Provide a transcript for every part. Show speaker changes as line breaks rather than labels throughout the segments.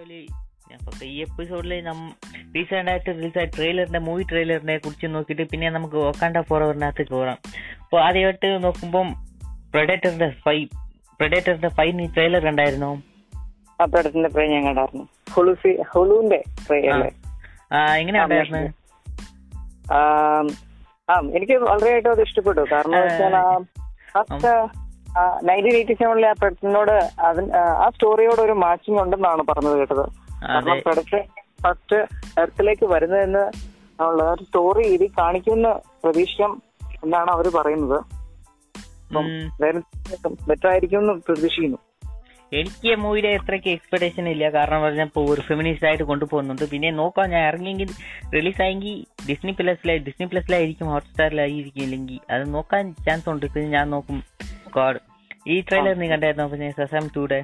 വീഡിയോയിൽ അപ്പൊ ഈ എപ്പിസോഡിൽ റീസെന്റ് ആയിട്ട് റിലീസായ ട്രെയിലറിന്റെ മൂവി ട്രെയിലറിനെ കുറിച്ച് നോക്കിയിട്ട് പിന്നെ നമുക്ക് ഒക്കാണ്ട ഫോറവറിനകത്ത് കയറാം അപ്പൊ ആദ്യമായിട്ട് നോക്കുമ്പം പ്രൊഡേറ്ററിന്റെ ഫൈ പ്രൊഡേറ്ററിന്റെ ഫൈ നീ ട്രെയിലർ കണ്ടായിരുന്നോ?
ആ പ്രൊഡക്റ്റിന്റെ പ്രേ ഞാൻ കണ്ടായിരുന്നു. ഹുളുസി ഹുളുവിന്റെ
ട്രെയിലർ എങ്ങനെ
ആ എനിക്ക് വളരെയായിട്ടും അത് ഇഷ്ടപ്പെട്ടു. കാരണം നയന്റീൻ എയ്റ്റി സെവനിലെ ആ പ്രൊഡക്റ്റിനോട് അതിന് ആ സ്റ്റോറിയോട് ഒരു മാച്ചിങ് ഉണ്ടെന്നാണ് പറഞ്ഞത് കേട്ടത്. കാരണം പ്രൊഡക്റ്റ് ഫസ്റ്റ് എർത്തിലേക്ക് വരുന്നതെന്ന് ഉള്ള ഒരു സ്റ്റോറി ഇതിൽ കാണിക്കുമെന്ന് പ്രതീക്ഷിക്കാം എന്നാണ് അവർ പറയുന്നത്. ബെറ്റർ ആയിരിക്കും എന്ന് പ്രതീക്ഷിക്കുന്നു.
എനിക്ക് മൂവിയുടെ അത്രയ്ക്ക് എക്സ്പെക്ടേഷൻ ഇല്ല. കാരണം പറഞ്ഞപ്പോ ഒരു ഫെമിനിസ്റ്റ് ആയിട്ട് കൊണ്ടുപോകുന്നുണ്ട്. പിന്നെ നോക്കാം ഞാൻ ഇറങ്ങിയെങ്കിൽ റിലീസ് ആയെങ്കിൽ ഡിസ്നി പ്ലസിലായി ഡിസ്നി പ്ലസിലായിരിക്കും ഹോട്ട്സ്റ്റാറിലായിരിക്കും ഇല്ലെങ്കിൽ അത് നോക്കാൻ ചാൻസ് ഉണ്ട്. പിന്നെ ഞാൻ നോക്കും ഗോഡ് ഈ ട്രെയിലർ നീ കണ്ടായിരുന്നോ? ഞാൻ സസാം ടൂടെ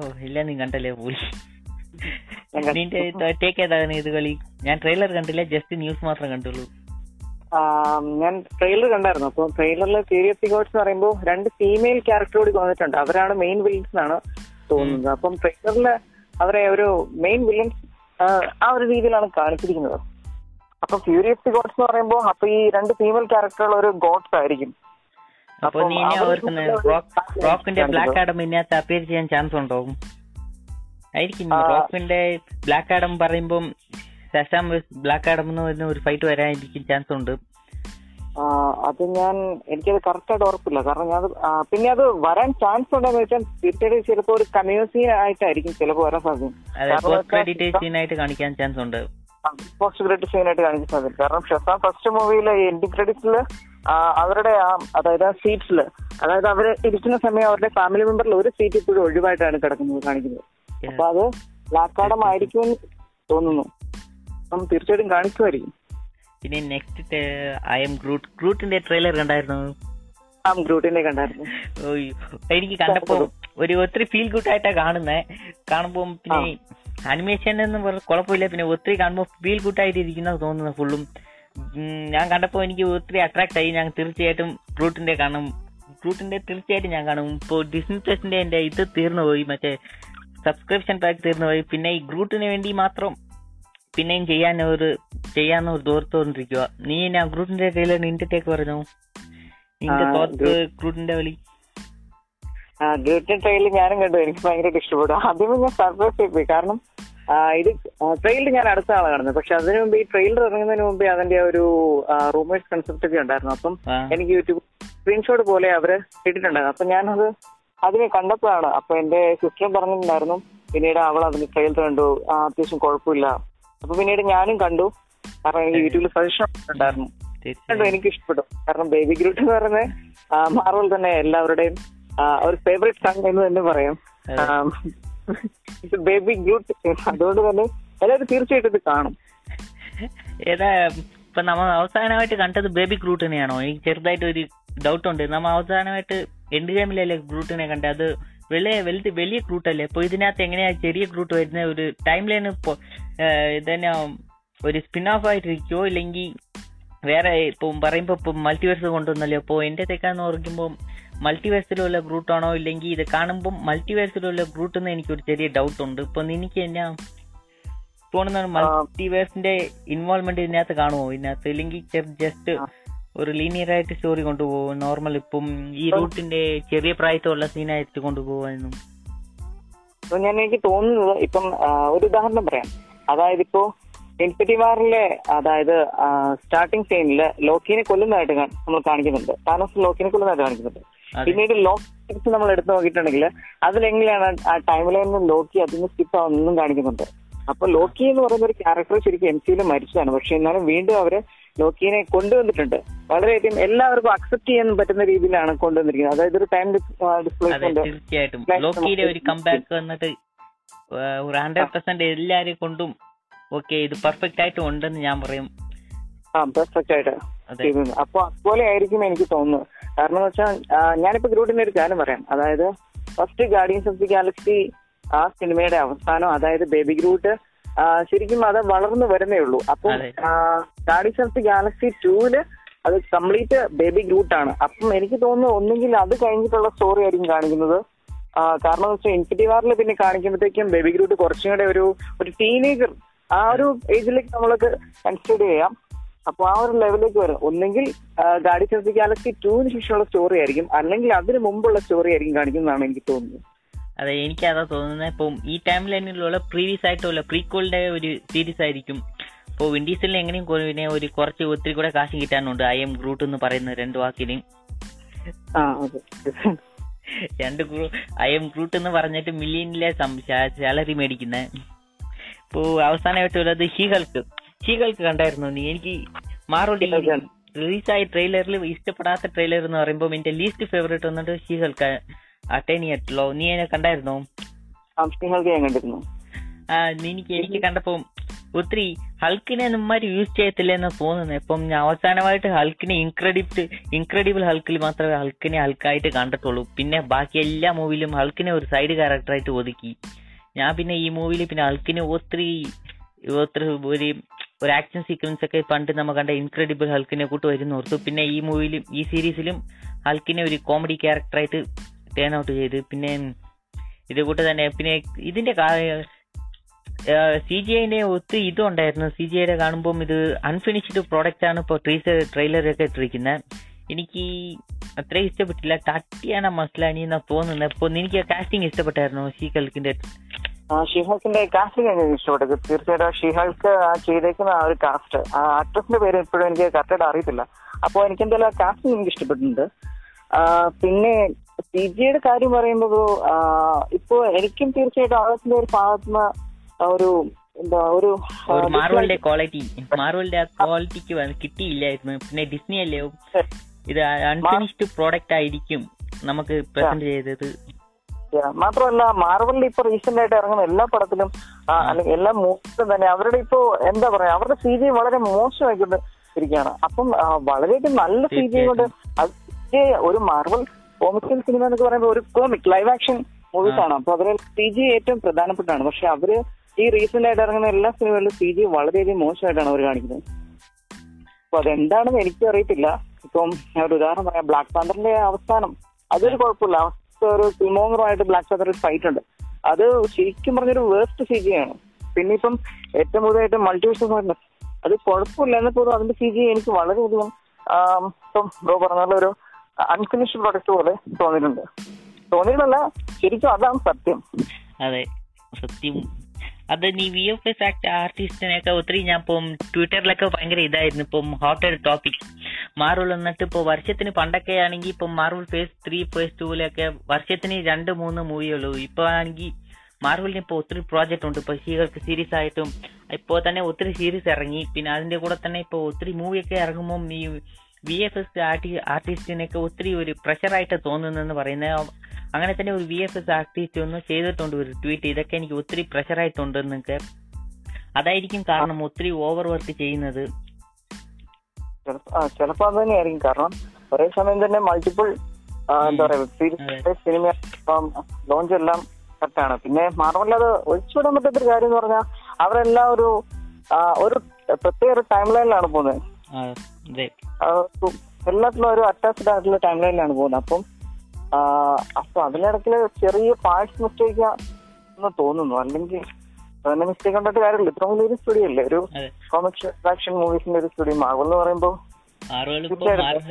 ഓ ഇല്ല നീ കണ്ടല്ലേ പോയി. നിന്റെ ടേക്ക് ഏതാണ് ഇത് കളി? ഞാൻ ട്രെയിലർ കണ്ടില്ല ജസ്റ്റ് ന്യൂസ് മാത്രം കണ്ടുള്ളൂ.
ഞാൻ ട്രെയിലർ കണ്ടായിരുന്നു. അപ്പൊ ട്രെയിലറിൽ ക്യൂരിയസ് ഗോഡ്സ് എന്ന് പറയുമ്പോൾ രണ്ട് ഫീമെയിൽ ക്യാരക്ടർ കൂടി വന്നിട്ടുണ്ട്. അവരാണ് മെയിൻ വില്ലൻസ് എന്നാണ് തോന്നുന്നത്. അപ്പം ട്രെയിലറിൽ അവരെ ഒരു മെയിൻ വില്ലൻസ് ആ ഒരു രീതിയിലാണ് കാണിച്ചിരിക്കുന്നത്. അപ്പൊ ഫ്യൂരിയസ് ഗോഡ്സ് എന്ന് പറയുമ്പോൾ അപ്പൊ ഈ രണ്ട് ഫീമെയിൽ ക്യാരക്ടറുകൾ ഒരു ഗോഡ്സ് ആയിരിക്കും.
അപ്പൊ നീ
ഇനി
ഓർക്കുന്നത് റോക്കിന്റെ ബ്ലാക്ക് ആഡം ഇതിനകത്ത് അപ്പിയർ ചെയ്യാൻ ചാൻസ് ഉണ്ടോ ആയിരിക്കും. റോക്കിന്റെ ബ്ലാക്ക് ആഡം പറയുമ്പോ ശശാം ബ്ലാക്ക് ആഡം എന്ന് ഒരു ഫൈറ്റ് വരാനിരിക്കും ചാൻസ് ഉണ്ട്.
അത് ഞാൻ എനിക്കത് കറക്റ്റ് ആയിട്ട് ഉറപ്പില്ല. കാരണം ഞാൻ പിന്നെ അത് വരാൻ ചാൻസ് ഉണ്ടെന്ന് വെച്ചാൽ തീർച്ചയായിട്ടും ചിലപ്പോൾ ഒരു കമ്മ്യൂസി ആയിട്ടായിരിക്കും ചിലപ്പോ വരാൻ
സാധിക്കും കാണിക്കാൻ ചാൻസ് ഉണ്ട്.
പോസ്റ്റ് ക്രെഡിറ്റ് സീനായിട്ട് കാണിക്കാൻ സാധ്യത. കാരണം ഷെസാം ഫസ്റ്റ് മൂവിയിലെ എൻഡി ക്രെഡിറ്റ്സിൽ അവരുടെ ആ അതായത് ആ സീറ്റ്സിൽ അതായത് അവർ ഇരിക്കുന്ന സമയം അവരുടെ ഫാമിലി മെമ്പറിൽ ഒരു സീറ്റ് ഇപ്പോഴും ഒഴിവായിട്ടാണ് കിടക്കുന്നത് കാണിക്കുന്നത്. അപ്പൊ അത് ലാക്കാടം ആയിരിക്കും എന്ന് തോന്നുന്നു. അപ്പം തീർച്ചയായിട്ടും കാണിക്കുമായിരിക്കും.
പിന്നെ നെക്സ്റ്റ് ഐ എം ഗ്രൂട്ട് ഗ്രൂട്ടിന്റെ ട്രെയിലർ കണ്ടായിരുന്നു?
ആ ഗ്രൂട്ടിന്റെ കണ്ടായിരുന്നു.
എനിക്ക് കണ്ടപ്പോ ഒരു ഒത്തിരി ഫീൽ ഗുഡ് ആയിട്ടാ കാണുന്നത് കാണുമ്പോ പിന്നെ അനിമേഷൻ എന്ന് കുഴപ്പമില്ല. പിന്നെ ഒത്തിരി കാണുമ്പോ ഫീൽ ഗുഡ് ആയിട്ട് ഇരിക്കുന്ന തോന്നുന്നു ഫുള്ളും ഞാൻ കണ്ടപ്പോൾ എനിക്ക് ഒത്തിരി അട്രാക്ട് ആയി. ഞാൻ തീർച്ചയായിട്ടും ഗ്രൂട്ടിന്റെ കാണും. ഗ്രൂട്ടിന്റെ തീർച്ചയായിട്ടും ഞാൻ കാണും. ഇപ്പോൾ ഡിസ്നി പ്ലസിന്റെ എന്റെ ഇത് തീർന്നു പോയി. മറ്റേ സബ്സ്ക്രിപ്ഷൻ പാക്ക് തീർന്നു പോയി. പിന്നെ ഈ ഗ്രൂട്ടിന് വേണ്ടി മാത്രം പിന്നെയും ചെയ്യാൻ ഒരു ചെയ്യാന്ന് ഒരു ദൂരത്തോണ്ടിരിക്കുക നീ ഞാൻ ഗ്രൂട്ടിന്റെ ട്രെയിലർ നിന്റെ ടേക്ക് പറഞ്ഞു? നിന്റെ തോർത്ത് ഗ്രൂട്ടിന്റെ വലി
ആ ഗ്രൂട്ടിൻ ട്രെയിലർ ഞാനും കണ്ടു. എനിക്ക് ഭയങ്കരമായിട്ട് ഇഷ്ടപ്പെട്ടു. ആദ്യമേ ഞാൻ സർപ്രൈസ് ചെയ്തു കാരണം ഇത് ട്രെയിലർ ഞാൻ അടുത്ത ആളെ കാണുന്നത്. പക്ഷെ അതിനു മുമ്പ് ഈ ട്രെയിലർ ഇറങ്ങുന്നതിന് മുമ്പേ അതിന്റെ ഒരു റൂമേഴ്സ് കൺസെപ്റ്റ് ഒക്കെ ഉണ്ടായിരുന്നു. അപ്പം എനിക്ക് യൂട്യൂബ് സ്ക്രീൻഷോട്ട് പോലെ അവർ ഇട്ടിട്ടുണ്ടായിരുന്നു. അപ്പൊ ഞാനത് അതിനെ കണ്ടപ്പോഴാണ് അപ്പൊ എന്റെ സിസ്റ്ററും പറഞ്ഞിട്ടുണ്ടായിരുന്നു പിന്നീട് അവൾ അതിന് ട്രെയിലർ കണ്ടു. അത്യാവശ്യം കുഴപ്പമില്ല. അപ്പൊ പിന്നീട് ഞാനും കണ്ടു. കാരണം എനിക്ക് യൂട്യൂബിൽ സജഷൻ ഉണ്ടായിരുന്നു. കണ്ടു എനിക്ക് ഇഷ്ടപ്പെട്ടു. കാരണം ബേബി ഗ്രൂട്ട് എന്ന് പറയുന്നത് മാർവൽ തന്നെ എല്ലാവരുടെയും ഒരു ഫേവറേറ്റ് സങ് എന്ന് തന്നെ പറയാം. ബേബി ഗ്രൂട്ട് അതുകൊണ്ട് തന്നെ എല്ലാവരും തീർച്ചയായിട്ടും ഇത് കാണും.
ഏതാ ഇപ്പൊ നമ്മൾ അവസാനമായിട്ട് കണ്ടത് ബേബി ഗ്രൂട്ടിനെയാണോ എനിക്ക് ചെറുതായിട്ട് ഒരു ഡൗട്ട് ഉണ്ട്. നമ്മൾ അവസാനമായിട്ട് എൻഡ് ഗെയിമിലല്ലേ ഗ്രൂട്ടിനെ കണ്ടത് അത് വലിയ വലുത് വലിയ ഗ്രൂട്ട് അല്ലേ അപ്പൊ ഇതിനകത്ത് എങ്ങനെയാ ചെറിയ ഗ്രൂട്ട് വരുന്ന ഒരു ടൈം ലൈൻ ഇപ്പൊ ഇതന്നെ ഒരു സ്പിൻ ഓഫ് ആയിട്ടിരിക്കുവോ? ഇല്ലെങ്കിൽ വേറെ ഇപ്പം പറയുമ്പോ ഇപ്പൊ മൾട്ടിവേഴ്സ് കൊണ്ടുവന്നല്ലോ? അപ്പൊ എന്റെ തേക്കാന്ന് പറയുമ്പോ മൾട്ടിവേഴ്സിലുള്ള ഗ്രൂട്ട് ആണോ ഇല്ലെങ്കിൽ ഇത് കാണുമ്പോൾ മൾട്ടിവേഴ്സിലുള്ള ഗ്രൂട്ട് എന്ന് എനിക്കൊരു ചെറിയ ഡൗട്ട് ഉണ്ട്. ഇപ്പൊ എനിക്ക് എന്നാ? തോന്നുന്നു മൾട്ടിവേഴ്സിന്റെ ഇൻവോൾവ്മെന്റ് ഇതിനകത്ത് കാണുമോ? ഇതിനകത്ത് ഇല്ലെങ്കിൽ ജസ്റ്റ് ഒരു ലീനിയർ ആയിട്ട് സ്റ്റോറി കൊണ്ടുപോകും നോർമൽ ഇപ്പം ഈ റൂട്ടിന്റെ ചെറിയ പ്രായത്തിലുള്ള സീനായിട്ട് കൊണ്ടുപോകാനും
അപ്പൊ ഞാൻ എനിക്ക് തോന്നുന്നത് ഇപ്പം ഒരു ഉദാഹരണം പറയാം. അതായത് ഇപ്പോ ഇൻഫിനിറ്റി വാറിലെ അതായത് സ്റ്റാർട്ടിംഗ് സീനിൽ ലോക്കിനെ കൊല്ലുന്നതായിട്ട് നമ്മൾ കാണിക്കുന്നുണ്ട്. താനോസ് ലോക്കിനെ കൊല്ലുന്നതായിട്ട് കാണിക്കുന്നുണ്ട്. പിന്നീട് ലോക്കി നമ്മൾ എടുത്തു നോക്കിയിട്ടുണ്ടെങ്കിൽ അതിലെങ്ങനെയാണ് ആ ടൈം ലൈനിൽ ലോക്കി അതിന് സ്കിപ്പ് ആവുന്നതും കാണിക്കുന്നുണ്ട്. അപ്പൊ ലോക്കി എന്ന് പറയുന്ന ഒരു ക്യാരക്ടർ ശരിക്കും എം സിയിൽ മരിച്ചതാണ്. പക്ഷെ എന്നാലും വീണ്ടും അവർ ലോക്കിനെ കൊണ്ടുവന്നിട്ടുണ്ട്. വളരെയധികം എല്ലാവർക്കും അക്സെപ്റ്റ് ചെയ്യാൻ പറ്റുന്ന രീതിയിലാണ് കൊണ്ടുവന്നിരിക്കുന്നത്. അതായത് ഒരു ടൈം
ഡിസ്പ്ലേ
ഡിസ്പ്ലേസ്മെന്റ്
തീർച്ചയായിട്ടും. ഒരു കംബാക്ക് വന്നിട്ട് ആ, ഒരു ഹൺഡ്രഡ് പെർസെന്റ് എല്ലാരെ കൊണ്ടും ഓക്കെ ഇത് പെർഫെക്റ്റ് ആയിട്ട് ഉണ്ടെന്ന് ഞാൻ പറയും.
ആ പെർഫെക്റ്റ് ആയിട്ട് ചെയ്യുന്നത് അപ്പൊ അതുപോലെ ആയിരിക്കും എനിക്ക് തോന്നുന്നത്. കാരണം എന്ന് വെച്ചാൽ ഞാനിപ്പോ ഗ്രൂട്ടിന്റെ ഒരു കാര്യം പറയാം. അതായത് first Guardians of the Galaxy ആ സിനിമയുടെ അവസാനം അതായത് ബേബി ഗ്രൂട്ട് ശരിക്കും അത് വളർന്നു വരുന്നേ ഉള്ളൂ. അപ്പം. ഗാർഡിയൻസ് ഓഫ് ദി ഗാലക്സി ടൂൽ അത് കംപ്ലീറ്റ് ബേബി ഗ്രൂട്ട് ആണ്. അപ്പം എനിക്ക് തോന്നുന്നു ഒന്നെങ്കിൽ അത് കഴിഞ്ഞിട്ടുള്ള സ്റ്റോറി ആയിരിക്കും കാണിക്കുന്നത്. കാരണം എന്ന് വെച്ചാൽ ഇൻഫിറ്റി വാറിൽ പിന്നെ കാണിക്കുമ്പോഴത്തേക്കും ബേബി ഗ്രൂട്ട് കുറച്ചും കൂടെ ഒരു ഒരു ടീനേജർ ആ ഒരു ഏജിലേക്ക് നമ്മൾക്ക് കൺസിഡർ ചെയ്യാം. അപ്പൊ ആ ഒരു ലെവലിലേക്ക് വരും. ഒന്നെങ്കിൽ ഗാഡി ദി ഗാലക്സി ടൂവിന് ശേഷമുള്ള സ്റ്റോറി ആയിരിക്കും. അല്ലെങ്കിൽ അതിന് മുമ്പുള്ള സ്റ്റോറി ആയിരിക്കും കാണിക്കുന്നതാണ് എനിക്ക് തോന്നുന്നത്.
അതെ എനിക്ക് അതാ തോന്നുന്നത്. ഇപ്പം ഈ ടൈം ലൈനിലുള്ള പ്രീവിയസ് ആയിട്ടുള്ള പ്രീക്വലിന്റെ ഒരു സീരീസ് ആയിരിക്കും. ഇപ്പോൾ വിൻഡീസിൽ എങ്ങനെയും പിന്നെ ഒരു കുറച്ച് ഒത്തിരി കൂടെ കാശ് കിട്ടാനുണ്ട്. ഐ എം ഗ്രൂട്ട് എന്ന് പറയുന്ന രണ്ട് വാക്കിന്. രണ്ട് ഗ്രൂ ഐ എം ഗ്രൂട്ട് എന്ന് പറഞ്ഞിട്ട് മില്യനിലെ സാലറി മേടിക്കുന്നത് ഇപ്പോ അവസാനമായിട്ടുള്ളത് ഷീഹൾക്ക് ഷീഹൾക്ക് കണ്ടായിരുന്നു നീ? എനിക്ക്
She-Hulk.
റിലീസായ ട്രെയിലറിൽ ഇഷ്ടപ്പെടാത്ത ട്രെയിലർ എന്ന് പറയുമ്പോൾ എന്റെ ലീസ്റ്റ് ഫേവറേറ്റ് വന്നിട്ട് ഷീഹൾക്ക് അട്ടേണിയല്ലോ നീ എന്നെ കണ്ടായിരുന്നു?
കണ്ടിരുന്നു.
ആ എനിക്ക് എനിക്ക് കണ്ടപ്പോ ഒത്തിരി ഹൾക്കിനെ നമ്മാര് യൂസ് ചെയ്യത്തില്ലെന്ന് തോന്നുന്നു. ഇപ്പം ഞാൻ അവസാനമായിട്ട് ഹൾക്കിനെ ഇൻക്രെഡിബിൾ ഇൻക്രെഡിബിൾ ഹൾക്കിൽ മാത്രമേ ഹൾക്കിനെ ഹൾക്കായിട്ട് കണ്ടിട്ടുള്ളൂ. പിന്നെ ബാക്കി എല്ലാ മൂവിയിലും ഹൾക്കിനെ ഒരു സൈഡ് ക്യാരക്ടറായിട്ട് ഒതുക്കി. ഞാൻ പിന്നെ ഈ മൂവിയിൽ പിന്നെ ഹൾക്കിനെ ഒത്തിരി ഒത്തിരി ഒരു ഒരു ആക്ഷൻ സീക്വൻസ് ഒക്കെ പണ്ട് നമ്മൾ കണ്ട ഇൻക്രെഡിബിൾ ഹൾക്കിനെ കൂട്ട് വരുന്ന ഓർത്തു. പിന്നെ ഈ മൂവിയിലും ഈ സീരീസിലും ഹൾക്കിനെ ഒരു കോമഡി ക്യാരക്ടറായിട്ട് ടേൺ ഔട്ട് ചെയ്ത്. പിന്നെ ഇത് കൂട്ട് തന്നെ പിന്നെ ഇതിന്റെ സി ജി ഐന്റെ ഒത്തിരി ഇതും ഉണ്ടായിരുന്നു. സി ജി ഐയുടെ കാണുമ്പോൾ ഇത് അൺഫിനിഷ്ഡ് പ്രോഡക്റ്റ് ആണ് ഇപ്പോൾ ട്രീസർ ട്രെയിലറൊക്കെ ഇട്ടിരിക്കുന്നത് എനിക്ക് അത്രയും ഇഷ്ടപ്പെട്ടില്ല. ടട്ടിയാണ് മസ്ലാനി എന്നാ തോന്നുന്നത് അപ്പോൾ എനിക്ക് കാസ്റ്റിംഗ് ഇഷ്ടപ്പെട്ടായിരുന്നു? ഷീ
ഷീഹൾക്കിന്റെ കാസ്റ്റിംഗ് എനിക്ക് ഇഷ്ടപ്പെട്ടത്. തീർച്ചയായിട്ടും ഷീഹൾക്ക് ചെയ്തേക്കുന്ന ആ ഒരു കാസ്റ്റ് ആ ആക്ട്രസിന്റെ പേര് ഇപ്പോഴും എനിക്ക് കറക്റ്റായിട്ട് അറിയത്തില്ല. അപ്പോൾ എനിക്ക് എന്തായാലും കാസ്റ്റിംഗ് എനിക്ക് ഇഷ്ടപ്പെട്ടിട്ടുണ്ട്. പിന്നെ പി ജിയുടെ കാര്യം പറയുമ്പോൾ ഇപ്പോ എനിക്കും തീർച്ചയായിട്ടും ആകാശത്തിന്റെ ഒരു ഭാഗത്തുനിന്ന് ഒരു എന്താ ഒരു
മാർവലിന്റെ ക്വാളിറ്റി മാർവലിന്റെ ക്വാളിറ്റിക്ക് കിട്ടിയില്ലായിരുന്നു. പിന്നെ ഡിസ്നി അല്ലേ? ഇത് അൺഫിനിഷ്ഡ് പ്രോഡക്റ്റ് ആയിരിക്കും നമുക്ക് പ്രസന്റ് ചെയ്തത്.
മാത്രമല്ല മാർവലിൽ ഇപ്പൊ റീസെന്റ് ആയിട്ട് ഇറങ്ങുന്ന എല്ലാ പടത്തിലും അല്ലെങ്കിൽ എല്ലാ മൂവിലും തന്നെ അവരുടെ ഇപ്പോ എന്താ പറയാ അവരുടെ സി ജി വളരെ മോശമായിക്കൊണ്ട് ഇരിക്കുകയാണ്. അപ്പം വളരെ വളരെയധികം നല്ല സി ജി കൊണ്ട് ഒരു മാർവൽ കോമിക്കൽ സിനിമ എന്നൊക്കെ പറയുമ്പോൾ ഒരു കോമിക് ലൈവ് ആക്ഷൻ മൂവീസ് ആണ് അപ്പൊ അതിൽ സി ജി ഏറ്റവും പ്രധാനപ്പെട്ടാണ് പക്ഷെ അവർ ഈ റീസെന്റ് ആയിട്ട് ഇറങ്ങുന്ന എല്ലാ സിനിമകളിലും സി ജി വളരെയധികം മോശമായിട്ടാണ് അവർ കാണിക്കുന്നത്. അപ്പൊ അതെന്താണെന്ന് എനിക്ക് അറിയത്തില്ല ഇപ്പം ഞാൻ ഒരു ഉദാഹരണം പറയാം. ബ്ലാക്ക് പാന്തറിന്റെ അവസാനം. അതൊരു കുഴപ്പമില്ല. ഒരു കിമോങ്ങറുമായിട്ട് ബ്ലാക്ക് പാന്തർ ഫൈറ്റ് ഉണ്ട്. അത് ശരിക്കും പറഞ്ഞൊരു വേസ്റ്റ് സി ജി ആണ്. പിന്നെ ഇപ്പം ഏറ്റവും കൂടുതലായിട്ട് മൾട്ടിവേഴ്സ് അത് കുഴപ്പമില്ല എന്നാൽ പോലും അതിന്റെ സി ജി എനിക്ക് വളരെയധികം ഇപ്പം ബ്രോ പറഞ്ഞ ഒരു അൺഫിനിഷ്ഡ് പ്രൊഡക്റ്റ് പോലെ തോന്നിയിട്ടുണ്ട്. തോന്നിയിട്ടല്ല ശരിക്കും അതാണ് സത്യം.
അതെ സത്യം. അത് നീ വി എഫ് എസ് ആക്ട് ആർട്ടിസ്റ്റിനെയൊക്കെ ഒത്തിരി ഞാൻ ഇപ്പം ട്വിറ്ററിലൊക്കെ ഭയങ്കര ഇതായിരുന്നു. ഇപ്പം ഹോട്ട് ടോപ്പിക് മാർവൽ എന്നിട്ട് ഇപ്പോൾ വർഷത്തിന് പണ്ടൊക്കെ ആണെങ്കിൽ ഇപ്പം മാർവൽ ഫേസ് ത്രീ ഫേസ് ടൂവിലൊക്കെ വർഷത്തിന് രണ്ട് മൂന്ന് മൂവിയുള്ളൂ ഇപ്പൊ ആണെങ്കിൽ മാർവലിന് ഇപ്പോൾ ഒത്തിരി പ്രോജക്റ്റ് ഉണ്ട്. ഇപ്പൊ ഷീകൾക്ക് സീരീസ് ആയിട്ടും ഇപ്പോ തന്നെ ഒത്തിരി സീരീസ് ഇറങ്ങി. പിന്നെ അതിന്റെ കൂടെ തന്നെ ഇപ്പോൾ ഒത്തിരി മൂവിയൊക്കെ ഇറങ്ങുമ്പോൾ ഈ വി എഫ് എസ് ആർട്ടി ആർട്ടിസ്റ്റിനൊക്കെ ഒത്തിരി ഒരു പ്രഷറായിട്ട് തോന്നുന്നെന്ന് പറയുന്നത് അങ്ങനെ തന്നെ ഒരു വി എഫ് എസ് ആർട്ടിസ്റ്റ് ഒന്ന് ചെയ്തിട്ടുണ്ട് ഒരു ട്വീറ്റ് ഇതൊക്കെ എനിക്ക് ഒത്തിരി പ്രഷറായിട്ടുണ്ടെന്നൊക്കെ അതായിരിക്കും കാരണം ഒത്തിരി ഓവർ വർക്ക് ചെയ്യുന്നത്.
ചിലപ്പോ ചിലപ്പോ അത് തന്നെയായിരിക്കും. കാരണം ഒരേ സമയം തന്നെ മൾട്ടിപ്പിൾ എന്താ പറയാ വെബ് സീരീസ് സിനിമ ലോഞ്ച് എല്ലാം കറക്റ്റാണ് പിന്നെ മാത്രമല്ല അത് ഒഴിച്ചുവിടാൻ പറ്റാത്തൊരു കാര്യം എന്ന് പറഞ്ഞാൽ അവരെല്ലാം ഒരു ഒരു പ്രത്യേക ഒരു ടൈം ലൈനിലാണ് പോകുന്നത്. എല്ലാത്തിലും ഒരു അറ്റാച്ച്ഡ് ആയിട്ടുള്ള ടൈം ലൈനിലാണ് പോകുന്നത്. അപ്പം അപ്പൊ അതിനിടയ്ക്ക് ചെറിയ പാർട്സ് മിസ്റ്റേക്ക് എന്ന് തോന്നുന്നു. അല്ലെങ്കിൽ അതിന്റെ മിസ്റ്റേക്ക് ഉണ്ടായിട്ട് കാര്യമില്ല. ഇത്ര വലിയൊരു സ്റ്റുഡിയോ അല്ലേ? ഒരു കോമിക്സ് ആക്ഷൻ മൂവീസിന്റെ ഒരു സ്റ്റുഡിയോ മാർവൽ എന്ന് പറയുമ്പോൾ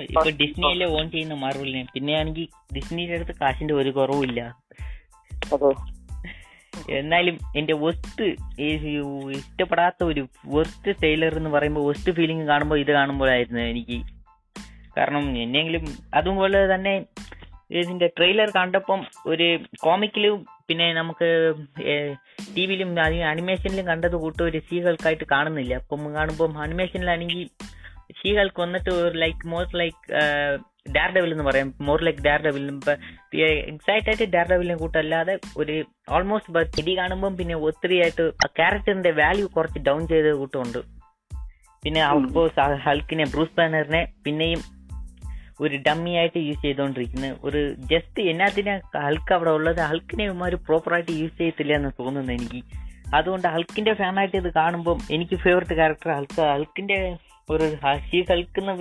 ഇപ്പൊ ഡിസ്നിയല്ലേ ഓൺ ചെയ്യുന്ന മാർവലിനെ പിന്നെ ആണെങ്കിൽ ഡിസ്നിയുടെ അടുത്ത് കാശിന്റെ ഒരു കുറവുമില്ല. എന്നാലും എന്റെ ഒസ്റ്റ് ഇഷ്ടപ്പെടാത്ത ഒരു വെസ്റ്റ് ട്രെയിലർ എന്ന് പറയുമ്പോൾ വെസ്റ്റ് ഫീലിംഗ് കാണുമ്പോൾ ഇത് കാണുമ്പോഴായിരുന്നു എനിക്ക്. കാരണം എന്നെങ്കിലും അതുപോലെ തന്നെ ഇതിന്റെ ട്രെയിലർ കണ്ടപ്പം ഒരു കോമിക്കിലും പിന്നെ നമുക്ക് ടി വിയിലും അനിമേഷനിലും കണ്ടത് കൂട്ട് ഒരു സീകൾക്കായിട്ട് കാണുന്നില്ല. അപ്പം കാണുമ്പോൾ അനിമേഷനിലാണെങ്കിൽ ഷീകൾക്ക് വന്നിട്ട് ഒരു like more like Daredevil എന്ന് പറയാം. More like Daredevil excite ആയിട്ട് ഡാർ ഡെവിലിനെ കൂട്ടല്ലാതെ ഒരു ഓൾമോസ്റ്റ് ചെടി കാണുമ്പോൾ പിന്നെ ഒത്തിരി ആയിട്ട് ആ ക്യാരക്ടറിന്റെ വാല്യൂ കുറച്ച് ഡൗൺ ചെയ്ത് കൂട്ടുമുണ്ട്. പിന്നെ ഹൾക്കിനെ ബ്രൂസ് ബാനറിനെ പിന്നെയും ഒരു ഡമ്മി ആയിട്ട് യൂസ് ചെയ്തുകൊണ്ടിരിക്കുന്നത് ഒരു ജസ്റ്റ് എന്നാത്തിനാ ഹൾക്ക് അവിടെ ഉള്ളത്? ഹൾക്കിനെ ഒരു പ്രോപ്പറായിട്ട് യൂസ് ചെയ്യത്തില്ല എന്ന് തോന്നുന്നു എനിക്ക്. അതുകൊണ്ട് ഹൾക്കിന്റെ ഫാനായിട്ട് ഇത് കാണുമ്പോൾ എനിക്ക് ഫേവററ്റ് ക്യാരക്ടർ ഹൾക്ക് ഹൾക്കിന്റെ ഒരു ഷീ ഹൾക്ക് എന്ന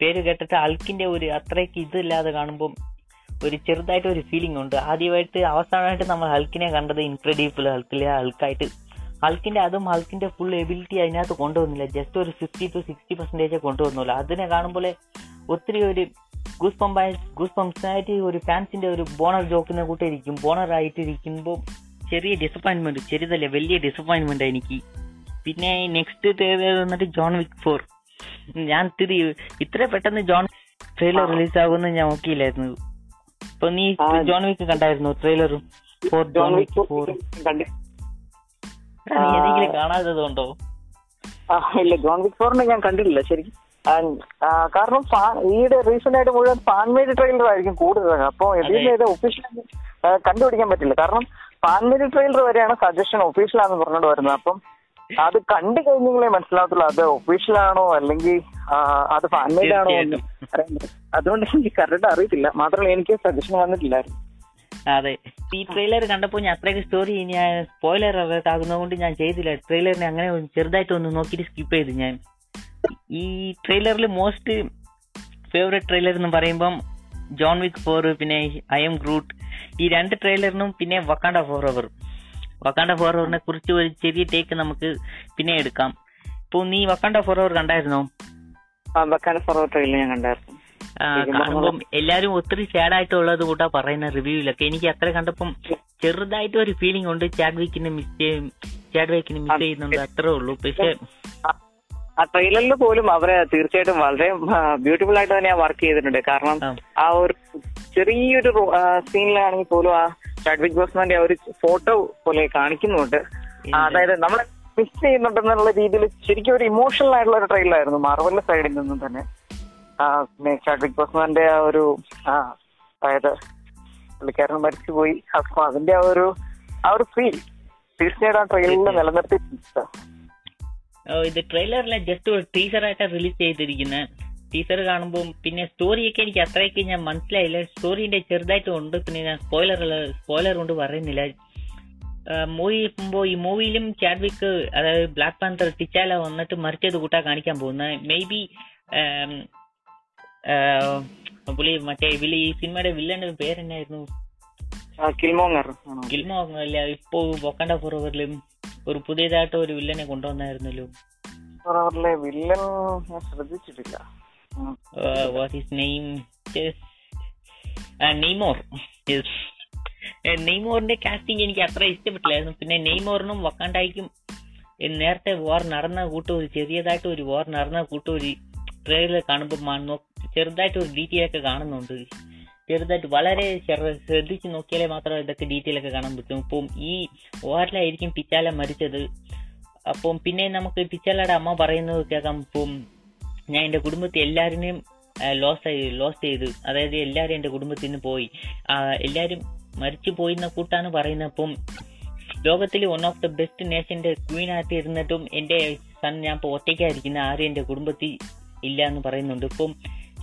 പേര് കേട്ടിട്ട് ഹൾക്കിന്റെ ഒരു അത്രയ്ക്ക് ഇതില്ലാതെ കാണുമ്പോൾ ഒരു ചെറുതായിട്ട് ഒരു ഫീലിംഗ് ഉണ്ട്. ആദ്യമായിട്ട് അവസാനമായിട്ട് നമ്മൾ ഹൾക്കിനെ കണ്ടത് ഇൻക്രെഡിബിൾ ഹൾക്കിലെ ഹൾക്കായിട്ട് ഹൾക്കിന്റെ അതും ഹൾക്കിന്റെ ഫുൾ എബിലിറ്റി അതിനകത്ത് കൊണ്ടുവന്നില്ല. ജസ്റ്റ് ഒരു ഫിഫ്റ്റി ടു സിക്സ്റ്റി പെർസെന്റേജ് കൊണ്ടുവന്നില്ല അതിനെ കാണുമ്പോൾ ഒത്തിരി ഒരു ഗൂസ് പമ്പായ ഗൂസ് പമ്പ്സായിട്ട് ഒരു ഫാൻസിന്റെ ഒരു ബോണർ ജോക്കിനെ കൂട്ടിരിക്കും ബോണർ ആയിട്ട് ഇരിക്കുമ്പോൾ ചെറിയ ഡിസപ്പോയിന്റ്മെന്റ് ചെറിയതല്ല വലിയ ഡിസപ്പോയിന്റ്മെന്റ് എനിക്ക്. പിന്നെ നെക്സ്റ്റ് വന്നിട്ട്? ജോൺ വിക് ഫോർ ഞാൻ തിരി ഇത്ര പെട്ടെന്ന് ജോൺ ട്രെയിലർ റിലീസ് ആകുമെന്ന് ഞാൻ നോക്കിയില്ലായിരുന്നു. ഇപ്പൊ നീ ജോൺ വിക്ക് കണ്ടായിരുന്നു ട്രെയിലറും ഫോർ ജോൺ വിക്ക് ഫോർ ഏതെങ്കിലും കാണാത്തതുണ്ടോ?
ഇല്ല ജോൺ വിക് ഫോറിനെ ഞാൻ കണ്ടിട്ടില്ല ശരിക്കും. കാരണം ഈയിടെ റീസെന്റ് ആയിട്ട് മുഴുവൻ ഫാൻ മെയ്ഡ് ട്രെയിലർ ആയിരിക്കും കൂടുതൽ അപ്പൊ ഇതിന്റെ ഇത് ഒഫീഷ്യൽ കണ്ടുപിടിക്കാൻ പറ്റില്ല. കാരണം ഫാൻ മെയ്ഡ് ട്രെയിലർ വരെയാണ് സജഷൻ ഒഫീഷ്യലാന്ന് പറഞ്ഞുകൊണ്ട് വരുന്നത്. അപ്പം അത് കണ്ടു കഴിഞ്ഞെങ്കിലേ മനസ്സിലാവത്തുള്ളൂ അത് ഒഫീഷ്യൽ ആണോ അല്ലെങ്കിൽ അത് ഫാൻ മെയ്ഡ് ആണോ അതുകൊണ്ട് എനിക്ക് കറക്റ്റ് അറിയത്തില്ല. മാത്രമല്ല എനിക്ക് സജഷൻ വന്നിട്ടില്ലായിരുന്നു.
അതെ. ഈ ട്രെയിലർ കണ്ടപ്പോൾ ഞാൻ അത്രയൊക്കെ സ്റ്റോറി ഞാൻ സ്പോയിലർ അലേർട്ട് ആകുന്നതുകൊണ്ട് ഞാൻ ചെയ്തില്ല. ട്രെയിലറിനെ അങ്ങനെ ചെറുതായിട്ട് ഒന്ന് നോക്കിയിട്ട് സ്കിപ്പ് ചെയ്തു ഞാൻ. ഈ ട്രെയിലറിൽ മോസ്റ്റ് ഫേവറേറ്റ് ട്രെയിലർ എന്ന് പറയുമ്പം ജോൺ വിക്ക് ഫോർ പിന്നെ ഐ എം ഗ്രൂട്ട് ഈ രണ്ട് ട്രെയിലറിനും പിന്നെ വക്കാണ്ട ഫോർ അവർ വക്കാണ്ട ഫോർ അവറിനെ കുറിച്ച് ഒരു ചെറിയ ടേക്ക് നമുക്ക് പിന്നെ എടുക്കാം. ഇപ്പോൾ നീ വക്കാണ്ട ഫോർ അവർ കണ്ടായിരുന്നോ?
ഫോർ ട്രെയിലർ ഞാൻ കണ്ടായിരുന്നു.
കാണുമ്പം എല്ലാരും ഒത്തിരി സാഡ് ആയിട്ടുള്ളത് കൂട്ടാ പറയുന്ന റിവ്യൂവിലൊക്കെ എനിക്ക് അത്ര കണ്ടപ്പം ചെറുതായിട്ട് ഒരു ഫീലിംഗ് ഉണ്ട് ചാഡ് ചാഡ്വിക്കിനെ മിസ് ചാഡ്വിക്കിനെ മിസ് ചെയ്യുന്നുണ്ട്. അത്രേ ഉള്ളൂ. പക്ഷെ
ആ- ട്രെയിലറിൽ പോലും അവരെ തീർച്ചയായിട്ടും വളരെ ബ്യൂട്ടിഫുൾ ആയിട്ട് തന്നെ വർക്ക് ചെയ്തിട്ടുണ്ട്. കാരണം
ആ.
ഒരു ചെറിയൊരു സീനിലാണെങ്കിൽ പോലും ആ ചാഡ്വിക് ബോസ്മാന്റെ ആ ഒരു ഫോട്ടോ പോലെ കാണിക്കുന്നുണ്ട്. അതായത് നമ്മളെ മിസ് ചെയ്യുന്നുണ്ടെന്നുള്ള രീതിയിൽ ശരിക്കും ഒരു ഇമോഷണൽ ആയിട്ടുള്ള ഒരു ട്രെയിലറായിരുന്നു മാർവലിന്റെ സൈഡിൽ നിന്നും തന്നെ. ആ, പിന്നെ ചാഡ്വിക് ബോസ്മാന്റെ ആ ഒരു ആ, അതായത് പുള്ളിക്കാരൻ മരിച്ചുപോയി. അപ്പൊ അതിന്റെ ആ ഒരു ആ ഒരു ഫീൽ തീർച്ചയായിട്ടും ആ ട്രെയിലറിൽ നിലനിർത്തി
ഇത് ട്രെയിലറിലെ ജസ്റ്റ് ഒരു ടീസർ ആയിട്ടാണ് റിലീസ് ചെയ്തിരിക്കുന്നത് ടീസർ കാണുമ്പോൾ പിന്നെ സ്റ്റോറിയൊക്കെ എനിക്ക് അത്രയൊക്കെ ഞാൻ മനസ്സിലായില്ല. സ്റ്റോറിന്റെ ചെറുതായിട്ട് ഉണ്ട്. പിന്നെ ഞാൻ സ്പോയിലർ സ്പോയിലർ കൊണ്ട് പറയുന്നില്ല. മൂവി ഇപ്പോൾ ഈ മൂവിയിലും ചാഡ്വിക്ക് അതായത് ബ്ലാക്ക് പാന്തർ ടിച്ചാല വന്നിട്ട് മരിച്ചത് കൂട്ടാ കാണിക്കാൻ പോകുന്നത് മേ ബി പുള്ളി മറ്റേ വില്ലി ഈ സിനിമയുടെ വില്ലന്റെ പേരെന്നായിരുന്നു?
കിൽമോങ്ങർ ആണോ?
ഇല്ല ഇപ്പോ വൊക്കണ്ട ഫോറവറിലും ഒരു പുതിയതായിട്ട് ഒരു വില്ലനെ കൊണ്ടുവന്നായിരുന്നല്ലോ.
വില്ലൻ ശ്രദ്ധിച്ചിട്ടില്ല.
What name Namor. നെയ്മോറിന്റെ കാസ്റ്റിംഗ് എനിക്ക് അത്ര ഇഷ്ടപ്പെട്ടില്ലായിരുന്നു. പിന്നെ നെയ്മോറിനും വക്കാണ്ടായിക്കും നേരത്തെ വാർ നടന്ന കൂട്ട ഒരു ചെറിയതായിട്ട് ഒരു വാർ നടന്ന കൂട്ട ഒരു ട്രെയിലർ കാണുമ്പോൾ ചെറുതായിട്ട് ഒരു ഡീറ്റെയിൽ ഒക്കെ കാണുന്നുണ്ട്. ചെറുതായിട്ട് വളരെ ശ്രദ്ധിച്ച് നോക്കിയാലേ മാത്രമേ ഇതൊക്കെ ഡീറ്റെയിൽ ഒക്കെ കാണാൻ പറ്റും. ഇപ്പം ഈ വാറിലായിരിക്കും പിച്ചാല മരിച്ചത്. അപ്പം പിന്നെ നമുക്ക് പിച്ചാലയുടെ അമ്മ പറയുന്നത് കേൾക്കാം. ഇപ്പം ഞാൻ എന്റെ കുടുംബത്തിൽ എല്ലാവരെയും ലോസ് ലോസ് ചെയ്ത്. അതായത് എല്ലാവരും എന്റെ കുടുംബത്തിൽ നിന്ന് പോയി. എല്ലാവരും മരിച്ചു പോയി എന്ന കൂട്ടാണ് പറയുന്നത്. അപ്പം ലോകത്തിൽ വൺ ഓഫ് ദ ബെസ്റ്റ് നേഷന്റെ ക്വീൻ ആയിട്ട് ഇരുന്നിട്ടും എന്റെ സൺ ഞാൻ ഇപ്പോൾ ഒറ്റയ്ക്കായിരിക്കുന്ന ആരും എന്റെ കുടുംബത്തിൽ ഇല്ല എന്ന് പറയുന്നുണ്ട്. ഇപ്പം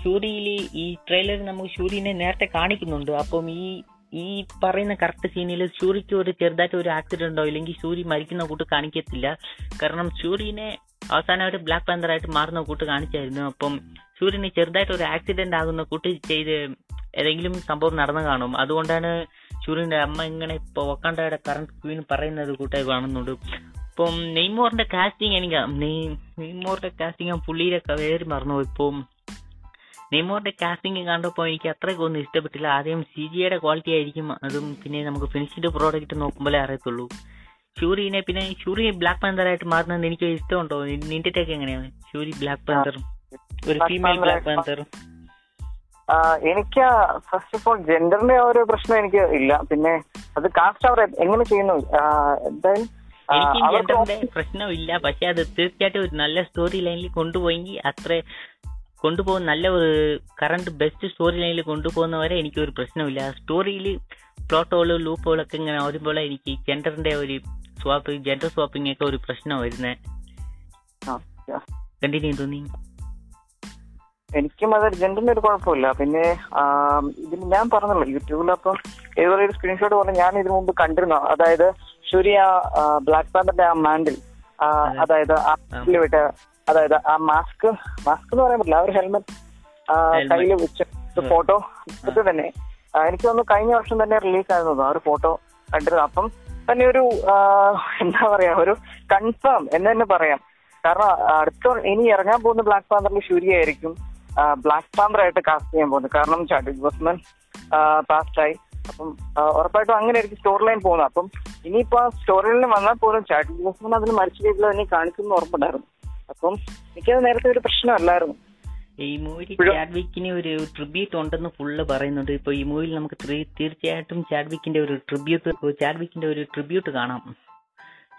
ഷൂരിയിൽ ഈ ട്രെയിലർ നമുക്ക് ഷൂരിനെ നേരത്തെ കാണിക്കുന്നുണ്ട്. അപ്പം ഈ ഈ പറയുന്ന കറക്റ്റ് സീനിൽ ഷൂരിക്ക് ഒരു ചെറുതായിട്ട് ഒരു ആക്സിഡന്റ് ഉണ്ടോ? ഇല്ലെങ്കിൽ ഷൂരി മരിക്കുന്ന കൂട്ട് കാണിക്കത്തില്ല. കാരണം ഷൂരിനെ അവസാനമായിട്ട് ബ്ലാക്ക് പാന്തർ ആയിട്ട് മാറുന്ന കൂട്ട് കാണിച്ചായിരുന്നു. അപ്പം സൂര്യന് ചെറുതായിട്ട് ഒരു ആക്സിഡന്റ് ആകുന്ന കൂട്ട് ചെയ്ത് ഏതെങ്കിലും സംഭവം നടന്നു കാണും. അതുകൊണ്ടാണ് സൂര്യന്റെ അമ്മ ഇങ്ങനെ ഇപ്പൊ ഒക്കാണ്ടയുടെ കറണ്ട് ക്വീൻ പറയുന്നത് കൂട്ടായി കാണുന്നുണ്ട്. ഇപ്പം നെയ്മോറിന്റെ കാസ്റ്റിംഗ് എനിക്ക് നെയ്- നെയ്മോറിന്റെ കാസ്റ്റിംഗ് പുള്ളിയിലൊക്കെ വേറെ പേര് മറന്നു ഇപ്പം നെയ്മോറിന്റെ കാസ്റ്റിംഗ് കണ്ടപ്പോൾ എനിക്ക് അത്രയ്ക്ക് ഒന്നും ഇഷ്ടപ്പെട്ടില്ല. ആദ്യം സി ജിയുടെ ക്വാളിറ്റി ആയിരിക്കും. അതും പിന്നെ നമുക്ക് ഫിനിഷിന്റെ പ്രോഡക്റ്റ് നോക്കുമ്പോഴേ അറിയത്തുള്ളൂ. ഷൂറിനെ പിന്നെ ഷൂറി ബ്ലാക്ക് പാന്തർ ആയിട്ട് മാറുന്നത് എനിക്ക് ഇഷ്ടമുണ്ടോ? നിന്റെ ടേക്ക് എങ്ങനെയാണ്? ഷൂരി ബ്ലാക്ക് പാന്തർ ഒരു ഫീമെയിൽ ബ്ലാക്ക്
പാന്തറും
പാന്തർ
എനിക്ക് ഫസ്റ്റ് ഓഫ് ഓൾ ജെൻഡറിന്റെ ഒരു പ്രശ്നം എനിക്ക് ഇല്ല. പിന്നെ അത് കാസ്റ്റ് അവർ എങ്ങനെ ചെയ്യുന്നു?
എനിക്ക് ജെൻഡറിന്റെ പ്രശ്നമില്ല. പക്ഷെ അത് തീർച്ചയായിട്ടും ഒരു നല്ല സ്റ്റോറി ലൈനിൽ കൊണ്ടുപോയെങ്കിൽ അത്ര കൊണ്ടുപോകുന്ന നല്ല ഒരു കറണ്ട് ബെസ്റ്റ് സ്റ്റോറി ലൈനിൽ കൊണ്ടുപോകുന്ന വരെ എനിക്ക് ഒരു പ്രശ്നമില്ല സ്റ്റോറിയിൽ പ്ലോട്ടോൾ ലൂപ്പുകളൊക്കെ ഇങ്ങനെ വരുമ്പോൾ എനിക്ക് ജെൻഡറിന്റെ ഒരു സ്വാപ്പ് ജെൻഡർ സ്വാപ്പിംഗ് ഒക്കെ ഒരു പ്രശ്നം വരുന്നത്
ആ, ആ.
കണ്ടിന്യൂ തോന്നി
എനിക്കും അത് ജെൻഡറിന്റെ ഒരു കുഴപ്പമില്ല. പിന്നെ ഇതിൽ ഞാൻ പറഞ്ഞല്ലോ യൂട്യൂബിൽ അപ്പം ഏതൊരു ഒരു സ്ക്രീൻഷോട്ട് പോലെ ഞാൻ ഇതിനു മുമ്പ് കണ്ടിരുന്നു. അതായത് സൂര്യ ബ്ലാക്ക് പാന്തറിന്റെ ആ മാൻഡിൽ അതായത് ആ വിട്ട് അതായത് ആ മാസ്ക് മാസ്ക് എന്ന് പറയാൻ പറ്റില്ല ആ ഒരു ഹെൽമെറ്റ്. കയ്യിൽ വെച്ച ഫോട്ടോ ഇത് തന്നെ. എനിക്ക് തോന്നുന്നു കഴിഞ്ഞ വർഷം തന്നെ റിലീസ് ആയിരുന്നു ആ ഒരു ഫോട്ടോ കണ്ടിരുന്നു അപ്പം തന്നെ ഒരു എന്താ പറയാ ഒരു കൺഫേം എന്ന് തന്നെ പറയാം. കാരണം അടുത്ത ഇനി ഇറങ്ങാൻ പോകുന്ന ബ്ലാക്ക് പാന്തറിൽ ശൂരിയായിരിക്കും. ബ്ലാക്ക് പാന്തറായിട്ട് കാസ്റ്റ് ചെയ്യാൻ പോകുന്നത്. കാരണം ചാഡ്വിക് ബോസ്മൻ പാസ്റ്റായി അപ്പം ഉറപ്പായിട്ടും അങ്ങനെ ആയിരിക്കും സ്റ്റോറി ലൈൻ പോകുന്നത് അപ്പം ഇനിയിപ്പോ സ്റ്റോറി ലൈനിൽ വന്നാൽ പോലും ചാഡ്വിക് ബോസ്മൻ അതിന് മരിച്ച രീതിയിൽ തന്നെ കാണിക്കുന്ന ഉറപ്പുണ്ടായിരുന്നു. അപ്പം എനിക്കത് നേരത്തെ ഒരു പ്രശ്നമല്ലായിരുന്നു.
ഈ
മൂവിൽ
ചാഡ്വിക്കിന് ഒരു ട്രിബ്യൂട്ട് ഉണ്ടെന്ന് ഫുള്ള് പറയുന്നുണ്ട്. ഇപ്പൊ ഈ മൂവിയിൽ നമുക്ക് തീർച്ചയായിട്ടും ചാഡ്വിക്കിന്റെ ഒരു ട്രിബ്യൂട്ട് ചാഡ്വിക്കിന്റെ ഒരു ട്രിബ്യൂട്ട് കാണാം.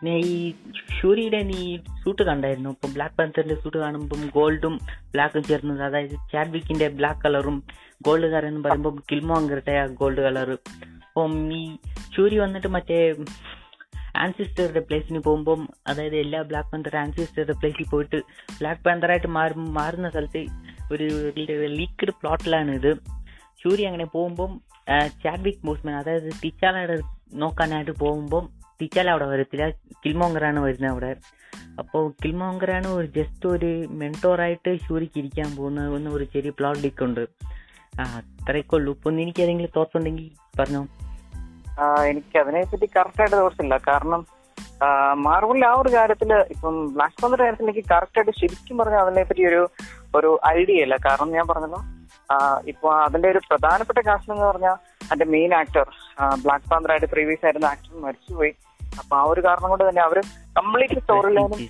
പിന്നെ ഈ ഷൂരിയുടെ നീ സൂട്ട് കണ്ടായിരുന്നു. ഇപ്പൊ ബ്ലാക്ക് പാന്തറിന്റെ സൂട്ട് കാണുമ്പോൾ ഗോൾഡും ബ്ലാക്കും ചേർന്നത്. അതായത് ചാഡ്വിക്കിന്റെ ബ്ലാക്ക് കളറും ഗോൾഡ് കളർ എന്ന് പറയുമ്പോൾ കിൽമോങ്കറുടെ ഗോൾഡ് കളർ അപ്പം ഈ ഷൂരി വന്നിട്ട് മറ്റേ ആൻസിസ്റ്ററുടെ പ്ലേസിന് പോകുമ്പം അതായത് എല്ലാ ബ്ലാക്ക് പാന്തർ ആൻസിസ്റ്ററുടെ പ്ലേസിൽ പോയിട്ട് ബ്ലാക്ക് പാന്തറായിട്ട് മാറും മാറുന്ന സ്ഥലത്ത് ഒരു ലീക്ക്ഡ് പ്ലോട്ടിലാണ് ഇത്. ഷൂരി അങ്ങനെ പോകുമ്പം ചാഡ്വിക് ബോസ്മാൻ അതായത് തിച്ചാലയുടെ നോക്കാനായിട്ട് പോകുമ്പം തിച്ചാല അവിടെ വരത്തില്ല. കിൽമോങ്കറാണ് വരുന്നത് അവിടെ. അപ്പോൾ കിൽമോങ്കറാണ് ഒരു ജസ്റ്റ് ഒരു മെന്റോറായിട്ട് ഷൂരിക്ക് ഇരിക്കാൻ പോകുന്ന ഒന്ന് ഒരു ചെറിയ പ്ലോട്ട് ഡിക്കുണ്ട് ആ അത്രയൊക്കെ ഉള്ളൂ. ഇപ്പൊ എനിക്ക് ഏതെങ്കിലും തോട്ട്സ് ഉണ്ടെങ്കിൽ പറഞ്ഞോ.
ആ, അതിനെ പറ്റി കറക്റ്റ് ആയിട്ട് തോർച്ചില്ല കാരണം മാർവലിൽ ആ ഒരു കാര്യത്തിൽ ഇപ്പം ബ്ലാക്ക് പന്തർ കാര്യത്തിൽ എനിക്ക് കറക്റ്റ് ആയിട്ട് ശരിക്കും പറഞ്ഞാൽ അതിനെ പറ്റി ഒരു ഒരു ഐഡിയ ഇല്ല. കാരണം ഞാൻ പറഞ്ഞല്ലോ ഇപ്പൊ അതിന്റെ ഒരു പ്രധാനപ്പെട്ട കാസ്റ്റ് എന്ന് പറഞ്ഞാൽ അതിന്റെ മെയിൻ ആക്ടർ ബ്ലാക്ക് പാന്തർ ആയിട്ട് പ്രീവിയസ് ആയിരുന്ന ആക്ടർ മരിച്ചുപോയി. അപ്പൊ ആ ഒരു കാരണം കൊണ്ട് തന്നെ അവർ കംപ്ലീറ്റ് സ്റ്റോറി ലൈനും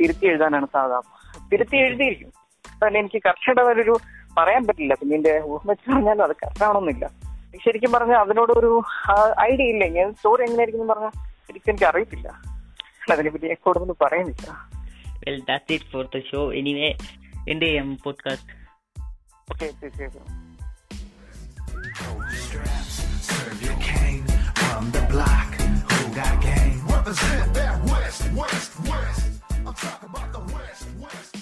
തിരുത്തി എഴുതാനാണ് സാധാരണ തിരുത്തി എഴുതിയിരിക്കും. അതന്നെ എനിക്ക് കറക്റ്റ് ഒരു പറയാൻ പറ്റില്ല. പിന്നെ എന്റെ ഊഹം വെച്ച് പറഞ്ഞാലും അത് കറക്റ്റ് ആവണമെന്നില്ല. ശരിക്കും പറഞ്ഞാൽ അതിനോടൊരു ഐഡിയ ഇല്ല? ഞാൻ സ്റ്റോറി എങ്ങനെയായിരിക്കും എന്ന് പറഞ്ഞാൽ ശരിക്കും എനിക്ക് അറിയത്തില്ല. അതിനെപ്പറ്റി ഞാൻ കൂടുതൽ പറയുന്നില്ല.
Well that's it for the show anyway എന്റെ പോഡ്കാസ്റ്റ്
ഓക്കെ തീർച്ചയായിട്ടും
Represent that West, West, West. I'm talking about the West, West.